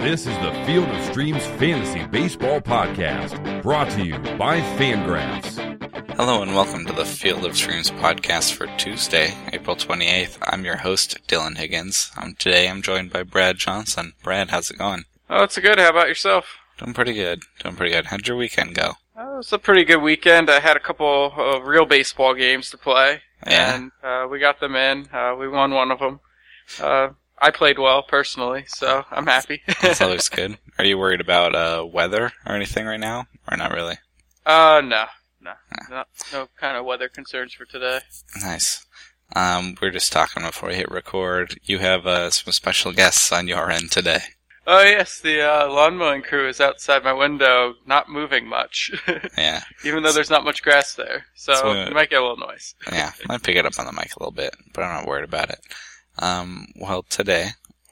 This is the Field of Streams Fantasy Baseball Podcast, brought to you by Fangraphs. Hello and welcome to the Field of Streams podcast for Tuesday, April 28th. I'm your host, Dylan Higgins. Um, today I'm joined by Brad Johnson. Brad, how's it going? Oh, it's good. How about yourself? Doing pretty good. Doing pretty good. How'd your weekend go? Oh, it was a pretty good weekend. I had a couple of real baseball games to play, Yeah. and uh, we got them in. Uh, we won one of them. Uh, I played well personally, so I'm happy. that always good. Are you worried about uh, weather or anything right now? Or not really? uh, no, no, no, no kind of weather concerns for today. Nice. Um, we are just talking before we hit record. You have uh, some special guests on your end today. Oh yes, the uh, lawn mowing crew is outside my window, not moving much, Yeah, even though there's not much grass there. So So, uh, you might get a little noise. yeah. Might pick it up on the mic a little bit, but I'm not worried about it. Um, well, today,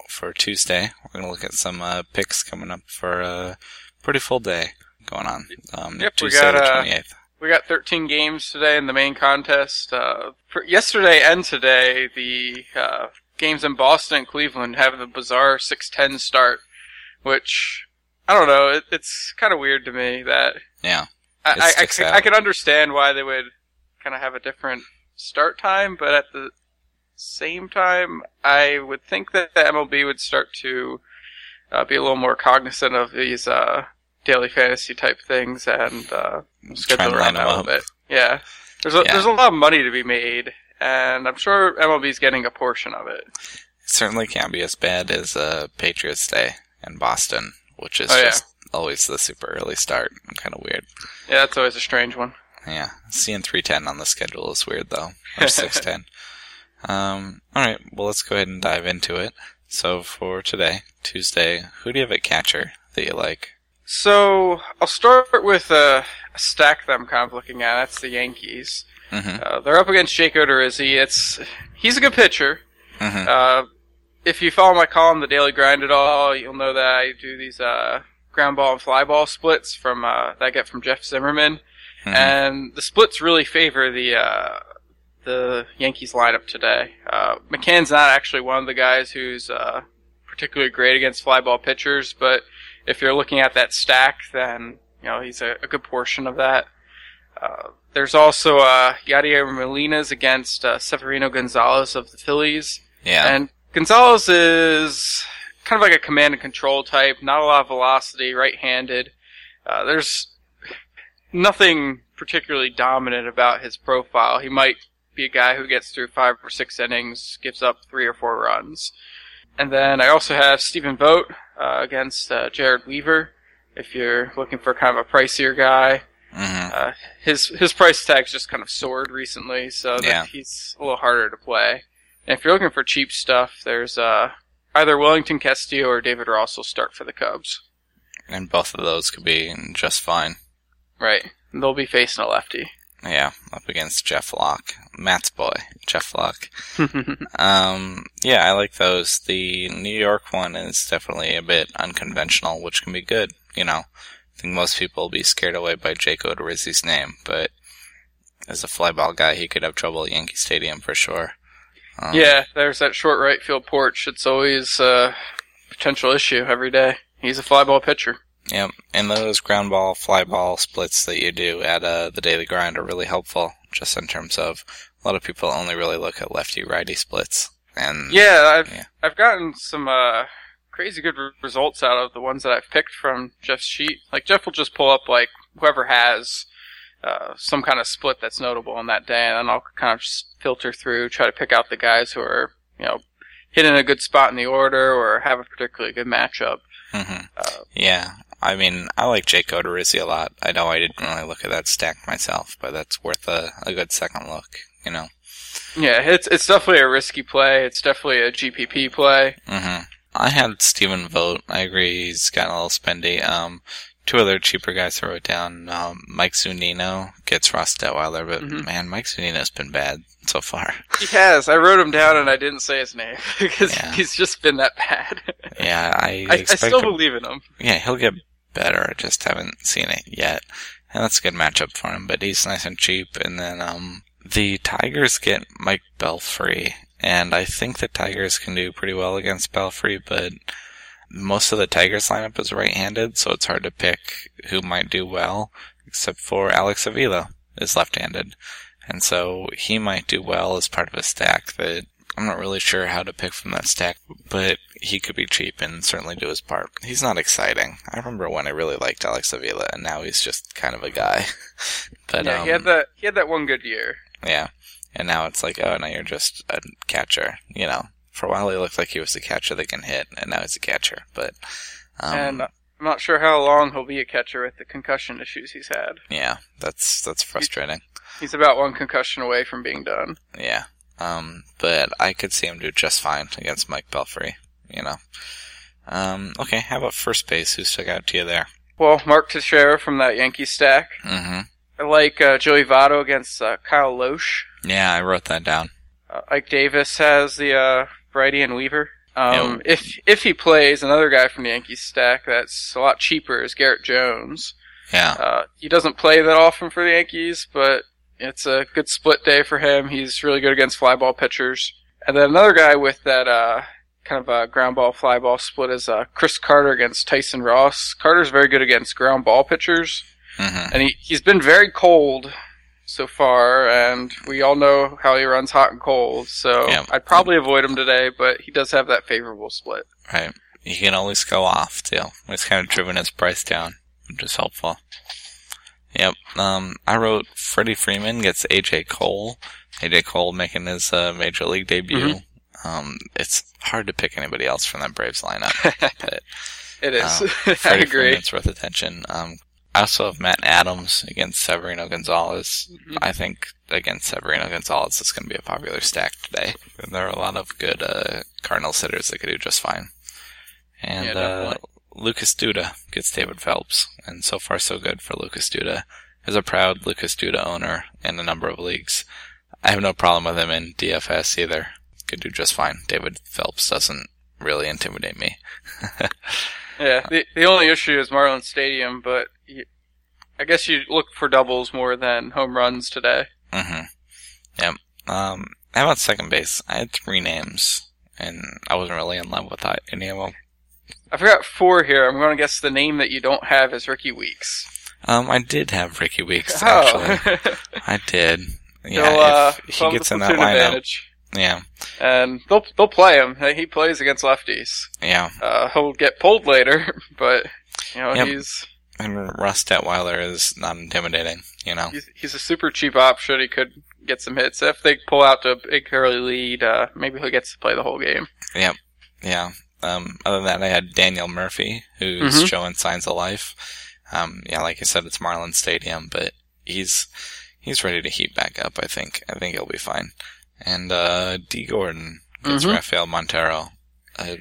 for Tuesday, we're going to look at some uh, picks coming up for a pretty full day going on. Um, Yep, we got, the uh, We got 13 games today in the main contest. Uh, for yesterday and today, the uh, games in Boston and Cleveland have the bizarre 6-10 start, which I don't know. It, it's kind of weird to me that Yeah. I, I, I, out. I can understand why they would kind of have a different start time, but at the same time, I would think that the MLB would start to uh, be a little more cognizant of these uh, daily fantasy type things and uh, schedule around that a little bit. Yeah, there's a, Yeah. there's a lot of money to be made, and I'm sure MLB's getting a portion of it. It certainly can't be as bad as uh, Patriots Day in Boston, which is Oh, yeah. just always the super early start. Kind of weird. Yeah, that's always a strange one. Yeah, seeing 310 on the schedule is weird though. Or 610. um, alright, well let's go ahead and dive into it. So for today, Tuesday, who do you have at catcher that you like? So I'll start with a stack that I'm kind of looking at. That's the Yankees. hmm Uh, they're up against Jake Odorizzi. It's he's a good pitcher. hmm Uh, if you follow my column, the Daily Grind at all, you'll know that I do these uh, ground ball and fly ball splits from uh, that I get from Jeff Zimmerman, hmm and the splits really favor the uh, the Yankees lineup today. Uh, McCann's not actually one of the guys who's uh, particularly great against flyball pitchers, but if you're looking at that stack, then you know he's a, a good portion of that. Uh, there's also uh, Yadier Molina's against uh, Severino Gonzalez of the Phillies. Yeah. And Gonzalez is kind of like a command and control type, not a lot of velocity, right-handed. Uh, there's nothing particularly dominant about his profile. He might be a guy who gets through five or six innings, gives up three or four runs. And then I also have Stephen Vogt uh, against uh, Jered Weaver. If you're looking for kind of a pricier guy, hmm uh, his his price tag's just kind of soared recently, so that Yeah. he's a little harder to play. And if you're looking for cheap stuff, there's uh, either Wellington Castillo or David Ross will start for the Cubs. And both of those could be just fine. Right. They'll be facing a lefty. Yeah, up against Jeff Locke. Matt's boy, Jeff Locke. Um, yeah, I like those. The New York one is definitely a bit unconventional, which can be good. You know, I think most people will be scared away by Jake Odorizzi's name, but as a flyball guy, he could have trouble at Yankee Stadium for sure. Um, yeah, there's that short right field porch. It's always a potential issue every day. He's a flyball pitcher. Yep. And those ground ball, fly ball splits that you do at uh, the daily grind are really helpful, just in terms of a lot of people only really look at lefty righty splits. And Yeah, I've Yeah. I've gotten some uh, crazy good re- results out of the ones that I've picked from Jeff's sheet. Like Jeff will just pull up like whoever has uh, some kind of split that's notable on that day, and then I'll kind of just filter through, try to pick out the guys who are you know hitting a good spot in the order or have a particularly good matchup. hmm Uh, Yeah, I mean, I like Jake Odorizzi a lot. I know I didn't really look at that stack myself, but that's worth a, a good second look, you know. yeah, it's it's definitely a risky play. It's definitely a GPP play. hmm I had Stephen Vogt. I agree, he's gotten a little spendy. Um, two other cheaper guys I wrote down. Um, Mike Zunino gets Ross Detwiler, but Mhm. man, Mike Zunino's been bad so far. He has. I wrote him down and I didn't say his name because Yeah. he's just been that bad. Yeah, I, I, I still him- believe in him. Yeah, he'll get better. I just haven't seen it yet. And that's a good matchup for him, but he's nice and cheap. And then, um, the Tigers get Mike Pelfrey. And I think the Tigers can do pretty well against Pelfrey, but most of the Tigers lineup is right-handed, so it's hard to pick who might do well, except for Alex Avila is left-handed. And so he might do well as part of a stack that I'm not really sure how to pick from that stack, but he could be cheap and certainly do his part. He's not exciting. I remember when I really liked Alex Avila, and now he's just kind of a guy. but yeah, um, he had that he had that one good year. yeah, and now it's like, oh, now you're just a catcher. You know, for a while he looked like he was a catcher that can hit, and now he's a catcher. But um, and I'm not sure how long he'll be a catcher with the concussion issues he's had. yeah, that's that's frustrating. He's about one concussion away from being done. Yeah. Um, but I could see him do just fine against Mike Pelfrey, you know. Um, okay, how about first base? Who stuck out to you there? Well, Mark Teixeira from that Yankee stack. Mm-hmm. I like uh, Joey Votto against uh, Kyle Lohse. Yeah, I wrote that down. Uh, Ike Davis has the Brady and Weaver. Um, if if he plays, another guy from the Yankees stack that's a lot cheaper is Garrett Jones. Yeah. Uh, he doesn't play that often for the Yankees, but it's a good split day for him. He's really good against fly ball pitchers. And then another guy with that uh, kind of a ground ball fly ball split is uh, Chris Carter against Tyson Ross. Carter's very good against ground ball pitchers, Mm-hmm. and he he's been very cold so far, and we all know how he runs hot and cold. So Yeah. I'd probably avoid him today, but he does have that favorable split. Right. He can always go off too. It's kind of driven his price down, which is helpful. Yep. Um, I wrote Freddie Freeman gets AJ Cole. AJ Cole making his uh, major league debut. Mhm. Um, it's hard to pick anybody else from that Braves lineup, but It is. Um, I agree. It's worth attention. Um, I also have Matt Adams against Severino Gonzalez. Mhm. I think against Severino Gonzalez, it's going to be a popular stack today. There are a lot of good uh, Cardinals hitters that could do just fine. And Yeah, uh. Lucas Duda gets David Phelps, and so far so good for Lucas Duda. As a proud Lucas Duda owner in a number of leagues, I have no problem with him in DFS either. Could do just fine. David Phelps doesn't really intimidate me. Yeah, the the only issue is Marlins Stadium, but you, I guess you look for doubles more than home runs today. Mm-hmm. Yep. Um, how about second base? I had three names, and I wasn't really in love with that, any of them. I forgot four here. I'm going to guess the name that you don't have is Rickie Weeks. Um, I did have Rickie Weeks, Oh. actually. I did. Yeah, uh, if he gets in that lineup. advantage. Yeah, and they'll they'll play him. He plays against lefties. yeah. Uh, he'll get pulled later, but you know Yep. he's And Russ Detwiler is not intimidating, you know? he's he's a super cheap option. He could get some hits if they pull out to a big early lead. Uh, maybe he gets to play the whole game. Yep. Yeah. Um, other than that, I had Daniel Murphy, who's Mhm. showing signs of life. Um, yeah, like I said, it's Marlin Stadium, but he's he's ready to heat back up. I think. I think he'll be fine. And uh, Dee Gordon gets Mhm. Rafael Montero. Uh,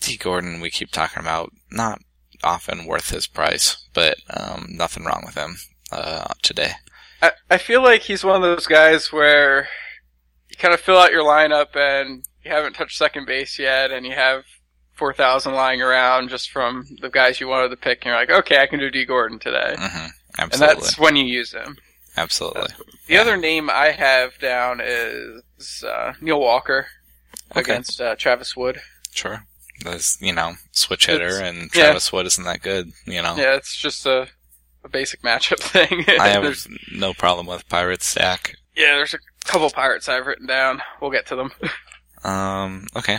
Dee Gordon, we keep talking about, not often worth his price, but um, nothing wrong with him uh, today. I I feel like he's one of those guys where you kind of fill out your lineup and you haven't touched second base yet, and you have four thousand lying around just from the guys you wanted to pick, and you're like, okay, I can do Dee Gordon today, hmm and that's when you use him. Absolutely. The Yeah. other name I have down is uh, Neil Walker Okay. against uh, Travis Wood. Sure. That's, you know, switch hitter It's- and yeah. Travis Wood isn't that good, you know. Yeah, it's just a, a basic matchup thing. I have no problem with Pirates stack. yeah, there's a couple pirates I've written down. We'll get to them. Um, okay.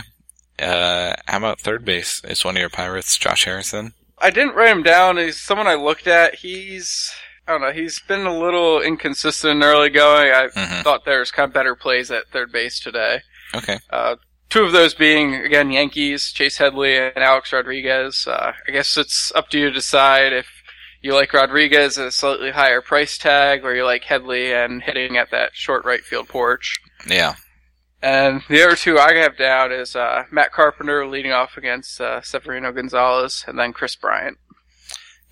Uh, how about third base? Is one of your Pirates Josh Harrison? I didn't write him down. He's someone I looked at. He's I don't know. He's been a little inconsistent in early going. I hmm thought there's kind of better plays at third base today. Okay. Uh, two of those being again Yankees, Chase Headley and Alex Rodriguez. Uh, I guess it's up to you to decide if you like Rodriguez at a slightly higher price tag, or you like Headley and hitting at that short right field porch. Yeah. And the other two I have down is uh, Matt Carpenter leading off against uh, Severino Gonzalez, and then Kris Bryant.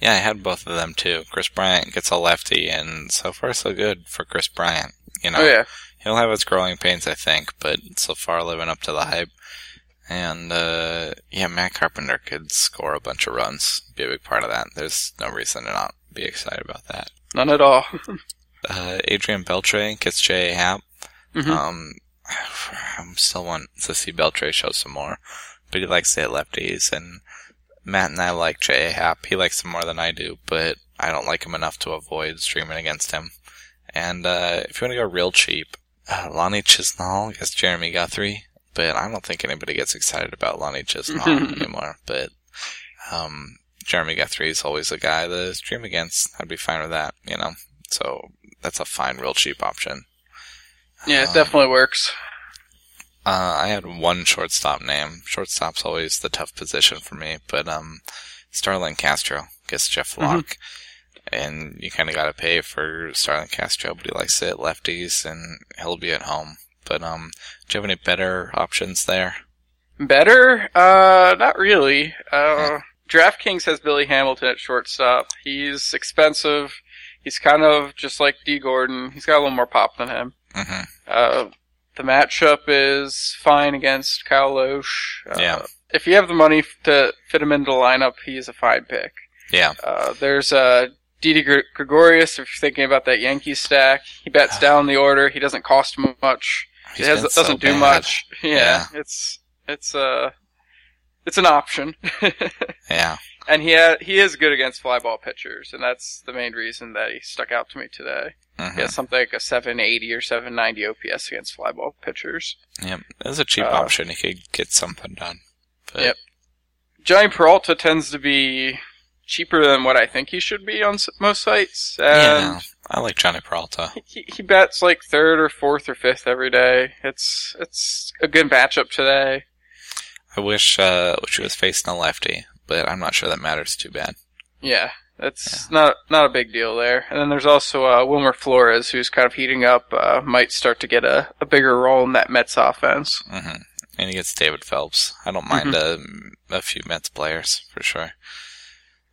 Yeah, I had both of them too. Kris Bryant gets a lefty, and so far so good for Kris Bryant. You know, Oh yeah, he'll have his growing pains, I think, but so far living up to the hype. And uh yeah, Matt Carpenter could score a bunch of runs, be a big part of that. There's no reason to not be excited about that. none at all. Uh Adrian Beltre gets J.A. Happ. Mhm. Um I'm still want to see Beltre show some more. but he likes to hit lefties. And Matt and I like J.A. Happ. He likes him more than I do, but I don't like him enough to avoid streaming against him. And uh, if you want to go real cheap, uh, Lonnie Chisenhall against Jeremy Guthrie. But I don't think anybody gets excited about Lonnie Chisenhall anymore. But um, Jeremy Guthrie is always a guy to stream against. I'd be fine with that, you know. So that's a fine, real cheap option. Yeah, it Um, definitely works. Uh, I had one shortstop name. Shortstop's always the tough position for me, but um, Starlin Castro gets Jeff Mm-hmm. Locke, and you kind of got to pay for Starlin Castro, but he likes it lefties, and he'll be at home. But um, do you have any better options there? Better? Uh, not really. Uh, DraftKings has Billy Hamilton at shortstop. He's expensive. He's kind of just like Dee Gordon. He's got a little more pop than him. hmm Uh, the matchup is fine against Kyle Lohse. Uh, Yeah. If you have the money to fit him into the lineup, he's a fine pick. Yeah, Uh, there's uh, Didi Gregorius. If you're thinking about that Yankees stack, he bats down the order. He doesn't cost much. He's He has, been so doesn't do much. Yeah, Yeah. it's it's uh it's an option. Yeah, and he ha- he is good against fly ball pitchers, and that's the main reason that he stuck out to me today. hmm He has something like a 780 or 790 OPS against fly ball pitchers. yep. As a cheap Uh, option, you could get something done. But, Yep. Jhonny Peralta tends to be cheaper than what I think he should be on most sites, and Yeah, I like Jhonny Peralta. he, he bats like third or fourth or fifth every day. It's it's a good matchup today. I wish uh, wish he was facing a lefty, but I'm not sure that matters too bad. Yeah, it's not not a big deal there. And then there's also uh, Wilmer Flores, who's kind of heating up. Uh, might start to get a, a bigger role in that Mets offense. hmm And he gets David Phelps. I don't mind a, a few Mets players for sure.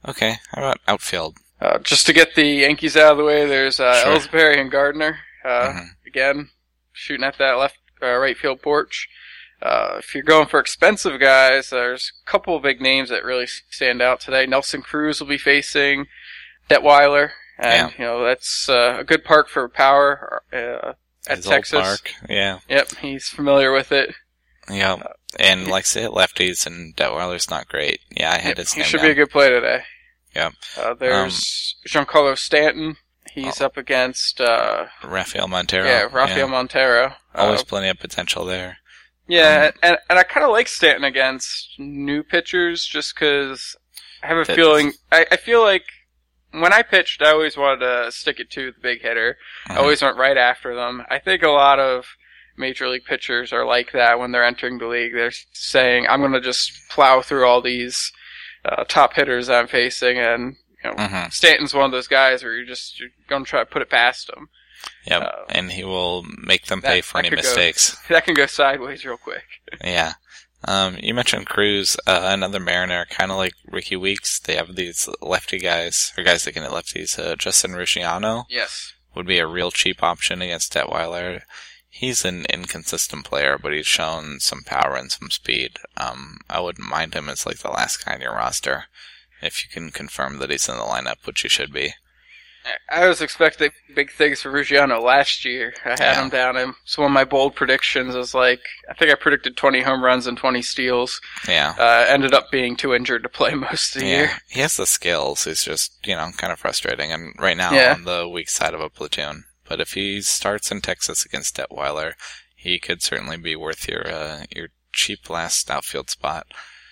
Okay, how about outfield? Uh, just to get the Yankees out of the way, there's uh, Sure. Ellsbury and Gardner. Uh, Mhm. Again, shooting at that left uh, right field porch. Uh, if you're going for expensive guys, there's a couple of big names that really stand out today. Nelson Cruz will be facing Detwiler, and you know that's uh, a good park for power uh, at His old Texas. Park. Yeah, Yep, he's familiar with it. yeah. And likes to hit lefties, and Detwiler's not great. Yeah, I had Yep, his he should down. be a good play today. Yep. Uh, there's Giancarlo Stanton. He's Oh. up against uh, Rafael Montero. yeah Rafael Montero. Always Uh, plenty of potential there. Yeah, um, and and I kind of like Stanton against new pitchers just because I have a feeling I, I feel like when I pitched, I always wanted to stick it to the big hitter. I Mhm. always went right after them. I think a lot of major league pitchers are like that when they're entering the league. They're saying, "I'm going to just plow through all these uh, top hitters I'm facing," and you know, Mhm. Stanton's one of those guys where you're just you're going to try to put it past him. Yep. uh, and he will make them that- pay for that any could go- mistakes. That can go sideways real quick. Yeah. Um, you mentioned Cruz, uh, another Mariner, kind of like Rickie Weeks. They have these lefty guys, or guys that can hit lefties. Uh, Justin Ruggiano Yes. would be a real cheap option against Detwiler. He's an inconsistent player, but he's shown some power and some speed. Um, I wouldn't mind him as like the last guy on your roster. If you can confirm that he's in the lineup, which he should be. I was expecting big things for Ruggiano last year. I had Yeah. him down. And so one of my bold predictions was like, I think I predicted 20 home runs and 20 steals. Yeah. Uh, ended up being too injured to play most of the Yeah, year. he has the skills. He's just, you know, kind of frustrating. And right now Yeah. on the weak side of a platoon. But if he starts in Texas against Detwiler, he could certainly be worth your uh, your cheap last outfield spot.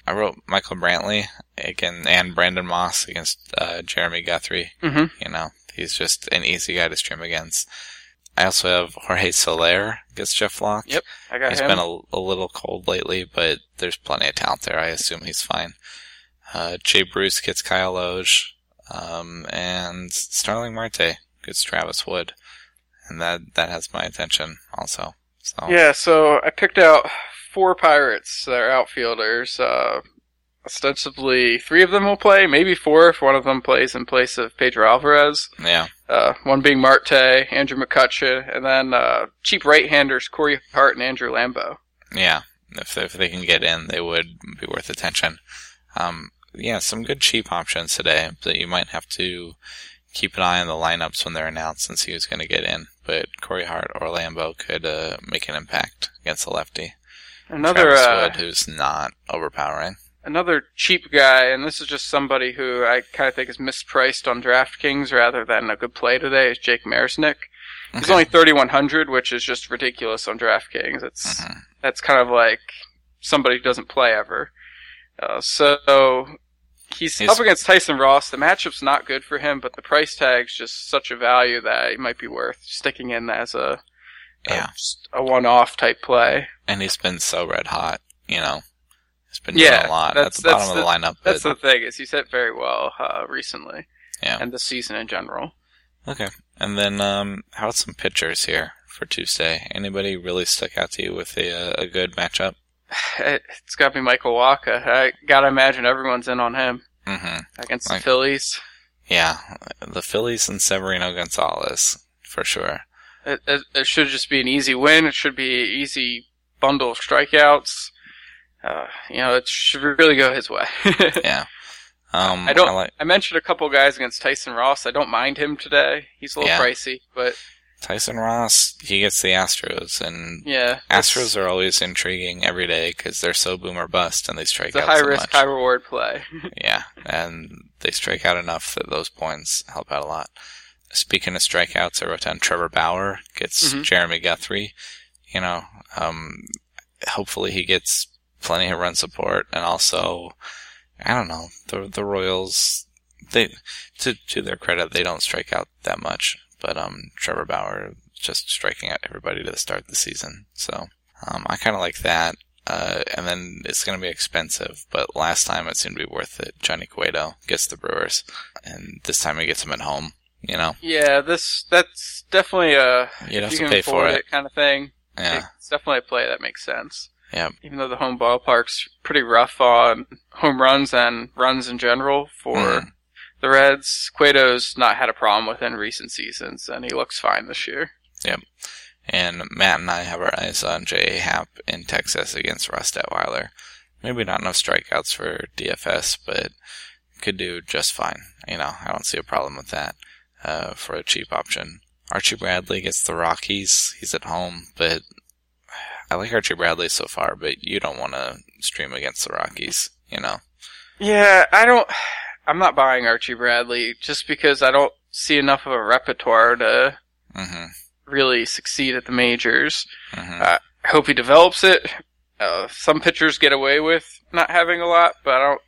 I wrote Michael Brantley again and Brandon Moss against uh, Jeremy Guthrie. hmm You know, he's just an easy guy to stream against. I also have Jorge Soler against Jeff Locke. Yep, I got He's him. He's been a, a little cold lately, but there's plenty of talent there. I assume he's fine. Uh, Jay Bruce gets Kyle Lohse, um, and Starling Marte gets Travis Wood, and that that has my attention also. So Yeah, so I picked out four Pirates that are outfielders. Uh, ostensibly, three of them will play, maybe four if one of them plays in place of Pedro Alvarez. yeah, Uh, one being Marte, Andrew McCutchen, and then uh, cheap right-handers Corey Hart and Andrew Lambo. yeah. If if they can get in, they would be worth attention. Um, yeah, some good cheap options today, but you might have to keep an eye on the lineups when they're announced and see who's going to get in. But Corey Hart or Lambo could uh, make an impact against the lefty. Another Travis uh, Wood, who's not overpowering. Another cheap guy, and this is just somebody who I kind of think is mispriced on DraftKings rather than a good play today. Is Jake Marisnick? He's Okay. only thirty one hundred, which is just ridiculous on DraftKings. It's Mhm. that's kind of like somebody who doesn't play ever. Uh, so he's, He's- up against Tyson Ross. The matchup's not good for him, but the price tag's just such a value that it might be worth sticking in as a a- Yeah. a one off type play. and he's been so red hot. You know, he's been Yeah, doing a lot at that's- the bottom that's of the, lineup. That's but- the thing is he's hit very well uh, recently, Yeah. and the season in general. okay, and then um, how about some pitchers here for Tuesday? Anybody really stuck out to you with a a good matchup? It, it's got to be Michael Wacha. I gotta imagine everyone's in on him hmm against Like- the Phillies. Yeah, the Phillies and Severino Gonzalez for sure. It, it, it should just be an easy win. It should be an easy bundle of strikeouts. Uh, you know, it should really go his way. Yeah. Um, I don't. like I mentioned a couple guys against Tyson Ross. I don't mind him today. He's a little Yeah. pricey, but Tyson Ross. He gets the Astros, and yeah, Astros are always intriguing every day because they're so boom or bust, and they strike It's a high so risk, much. high reward play. Yeah, and they strike out enough that those points help out a lot. Speaking of strikeouts, I wrote down Trevor Bauer gets Mhm. Jeremy Guthrie. You know, um, hopefully he gets plenty of run support, and also, I don't know, the the Royals. They, to to their credit, they don't strike out that much, but um, Trevor Bauer just striking out everybody to the start of the season. So um, I kind of like that. Uh, and then it's going to be expensive, but last time it seemed to be worth it. Johnny Cueto gets the Brewers, and this time he gets them at home. You know, yeah, this that's definitely a you'd have to pay for it. it kind of thing. Yeah, It's definitely a play that makes sense. Yep. Even though the home ballpark's pretty rough on home runs and runs in general for Mhm. the Reds, Cueto's not had a problem with in recent seasons, and he looks fine this year. Yep. And Matt and I have our eyes on J.A. Happ in Texas against Russ Detwiler. Maybe not enough strikeouts for DFS, but could do just fine. You know, I don't see a problem with that uh, for a cheap option. Archie Bradley gets the Rockies. He's at home, but I like Archie Bradley so far, but you don't want to stream against the Rockies, you know? Yeah, I don't. I'm not buying Archie Bradley just because I don't see enough of a repertoire to hmm really succeed at the majors. hmm Uh, I hope he develops it. Uh, some pitchers get away with not having a lot, but I don't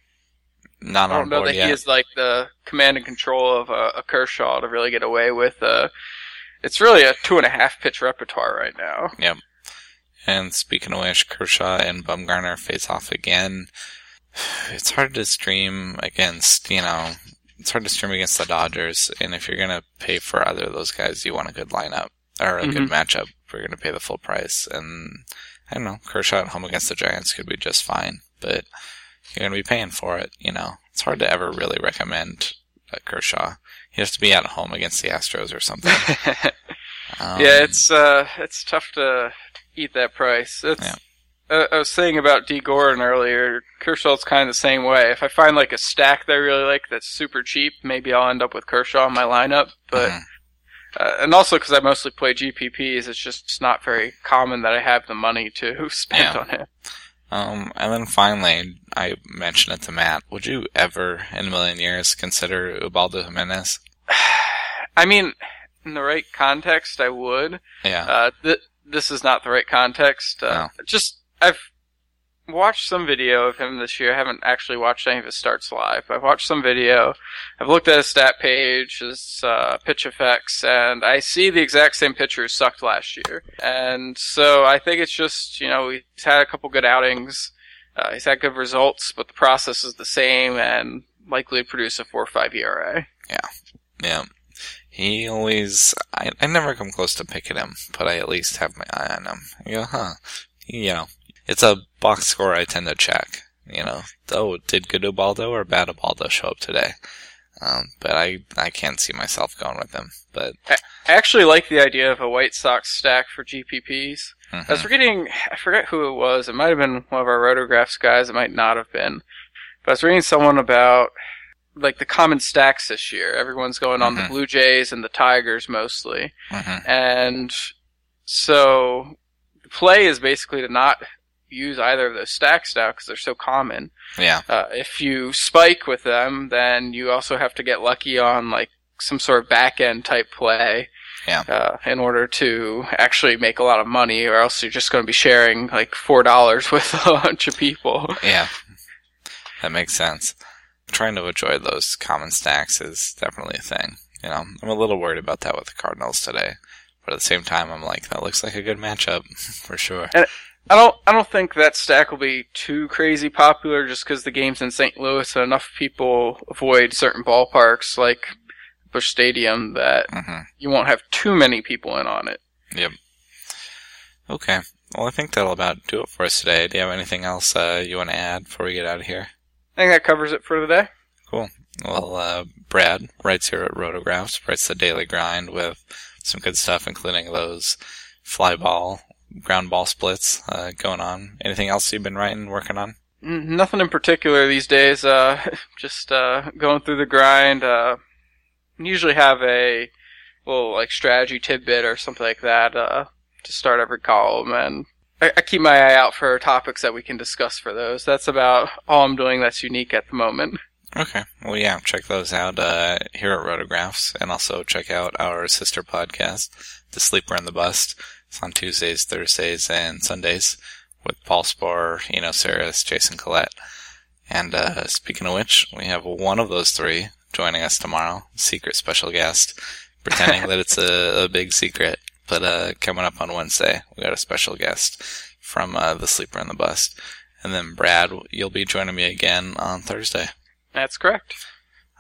Not I don't know that yet. he is like the command and control of a, a Kershaw to really get away with. Uh, it's really a two and a half pitch repertoire right now. And speaking of which, Kershaw and Bumgarner face off again. It's hard to stream against, you know, it's hard to stream against the Dodgers. And if you're going to pay for either of those guys, you want a good lineup or a good matchup. We're going to pay the full price. And I don't know, Kershaw at home against the Giants could be just fine, but you're going to be paying for it, you know. It's hard to ever really recommend uh, Kershaw. He has to be at home against the Astros or something. Um, yeah, it's uh, it's tough to eat that price. It's, Yeah. uh, I was saying about Dee Gordon earlier. Kershaw's kind of the same way. If I find like a stack that I really like that's super cheap, maybe I'll end up with Kershaw in my lineup. But mhm. uh, and also because I mostly play GPPs, it's just not very common that I have the money to spend Yeah. on him. Um, and then finally, I mentioned it to Matt. Would you ever, in a million years, consider Ubaldo Jimenez? I mean, in the right context, I would. Yeah. Uh, th- this is not the right context. Uh, Just I've watched some video of him this year. I haven't actually watched any of his starts live. I've watched some video. I've looked at his stat page, his uh, PITCHf/x, and I see the exact same pitcher who sucked last year. And so I think it's just you know he's had a couple good outings. Uh, he's had good results, but the process is the same and likely to produce a four or five ERA. Yeah, yeah. He always, I, I never come close to picking him, but I at least have my eye on him. I go, huh. You know, it's a box score I tend to check. You know, oh, did good Ubaldo or bad Ubaldo show up today? Um, but I, I can't see myself going with him. But, I actually like the idea of a White Sox stack for GPPs. mhm. I was reading, I forget who it was. It might have been one of our rotographs guys. It might not have been. But I was reading someone about like the common stacks this year. Everyone's going on Mhm. the Blue Jays and the Tigers mostly, Mhm. and so the play is basically to not use either of those stacks now because they're so common. Yeah. Uh, if you spike with them, then you also have to get lucky on like some sort of back end type play. Yeah. Uh, in order to actually make a lot of money, or else you're just going to be sharing like four dollars with a bunch of people. Yeah. That makes sense. Trying to avoid those common stacks is definitely a thing. You know, I'm a little worried about that with the Cardinals today. But at the same time, I'm like, that looks like a good matchup for sure. And I don't. I don't think that stack will be too crazy popular, just because the game's in St. Louis and enough people avoid certain ballparks like Busch Stadium that hmm you won't have too many people in on it. Yep. Okay. Well, I think that'll about do it for us today. Do you have anything else uh, you want to add before we get out of here? I think that covers it for today. Cool. Well, uh, Brad writes here at Rotographs, writes the Daily Grind with some good stuff, including those fly ball, ground ball splits uh, going on. Anything else you've been writing, working on? Mm, Nothing in particular these days. Uh, just uh, going through the grind. Uh, usually have a little like strategy tidbit or something like that uh, to start every column, and I, I keep my eye out for topics that we can discuss for those. That's about all I'm doing that's unique at the moment. Okay. Well, yeah, check those out uh, here at Rotographs, and also check out our sister podcast, The Sleeper and the Bust. It's on Tuesdays, Thursdays, and Sundays with Paul Sporer, Eno Sarris, Jason Collette. And uh, speaking of which, we have one of those three joining us tomorrow, secret special guest, pretending that it's a, a big secret. But uh, coming up on Wednesday, we got a special guest from uh, The Sleeper and the Bust. And then Brad, you'll be joining me again on Thursday. That's correct.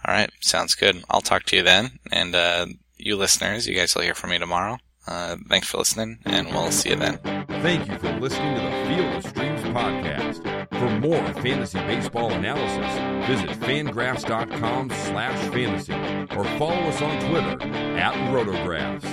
All right, sounds good. I'll talk to you then. And uh, you listeners, you guys will hear from me tomorrow. Uh, thanks for listening, and we'll see you then. Thank you for listening to the Field of Streams podcast. For more fantasy baseball analysis, visit fangraphs.com slash fantasy or follow us on Twitter at rotographs.